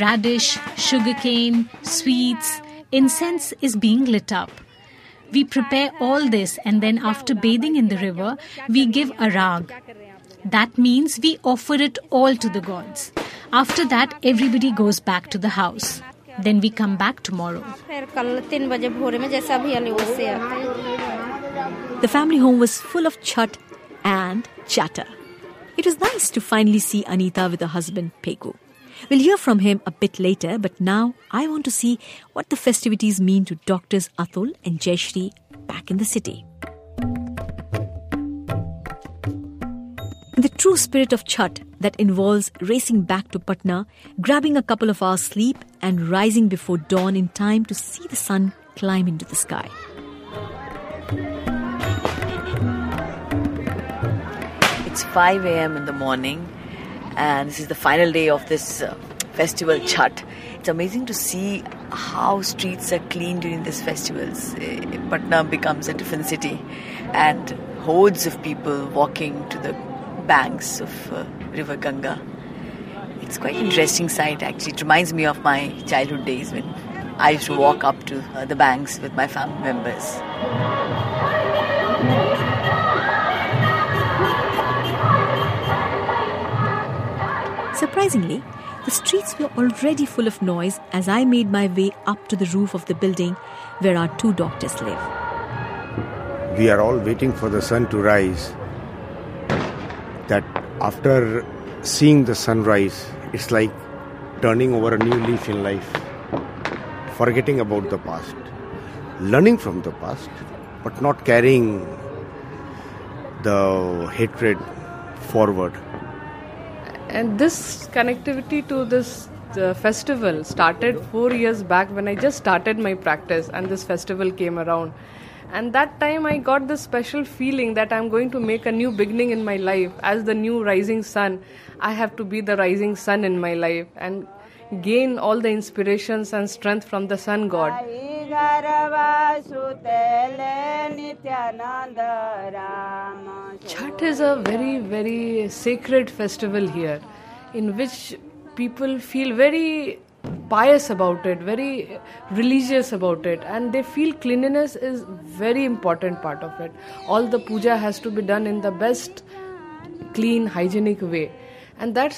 Radish, sugarcane, sweets, incense is being lit up. We prepare all this and then after bathing in the river, we give arag. That means we offer it all to the gods. After that, everybody goes back to the house. Then we come back tomorrow. The family home was full of chat and chatter. It was nice to finally see Anita with her husband Pegu. We'll hear from him a bit later, but now I want to see what the festivities mean to doctors Atul and Jayashri back in the city. In the true spirit of Chhat that involves racing back to Patna, grabbing a couple of hours sleep, and rising before dawn in time to see the sun climb into the sky. It's 5 a.m. in the morning, and this is the final day of this uh, festival Chhat. It's amazing to see how streets are clean during these festivals. Patna becomes a different city, and hordes of people walking to the banks of uh, River Ganga. It's quite an interesting sight actually. It reminds me of my childhood days when I used to walk up to uh, the banks with my family members. Surprisingly, the streets were already full of noise as I made my way up to the roof of the building where our two doctors live. We are all waiting for the sun to rise. That after seeing the sunrise, it's like turning over a new leaf in life, forgetting about the past, learning from the past, but not carrying the hatred forward. And this connectivity to this uh, festival started four years back when I just started my practice, and this festival came around. And that time I got this special feeling that I'm going to make a new beginning in my life. As the new rising sun, I have to be the rising sun in my life and gain all the inspirations and strength from the sun god. Chhat is a very, very sacred festival here in which people feel very pious about it, very religious about it, and they feel cleanliness is very important part of it. All the puja has to be done in the best, clean, hygienic way, and that's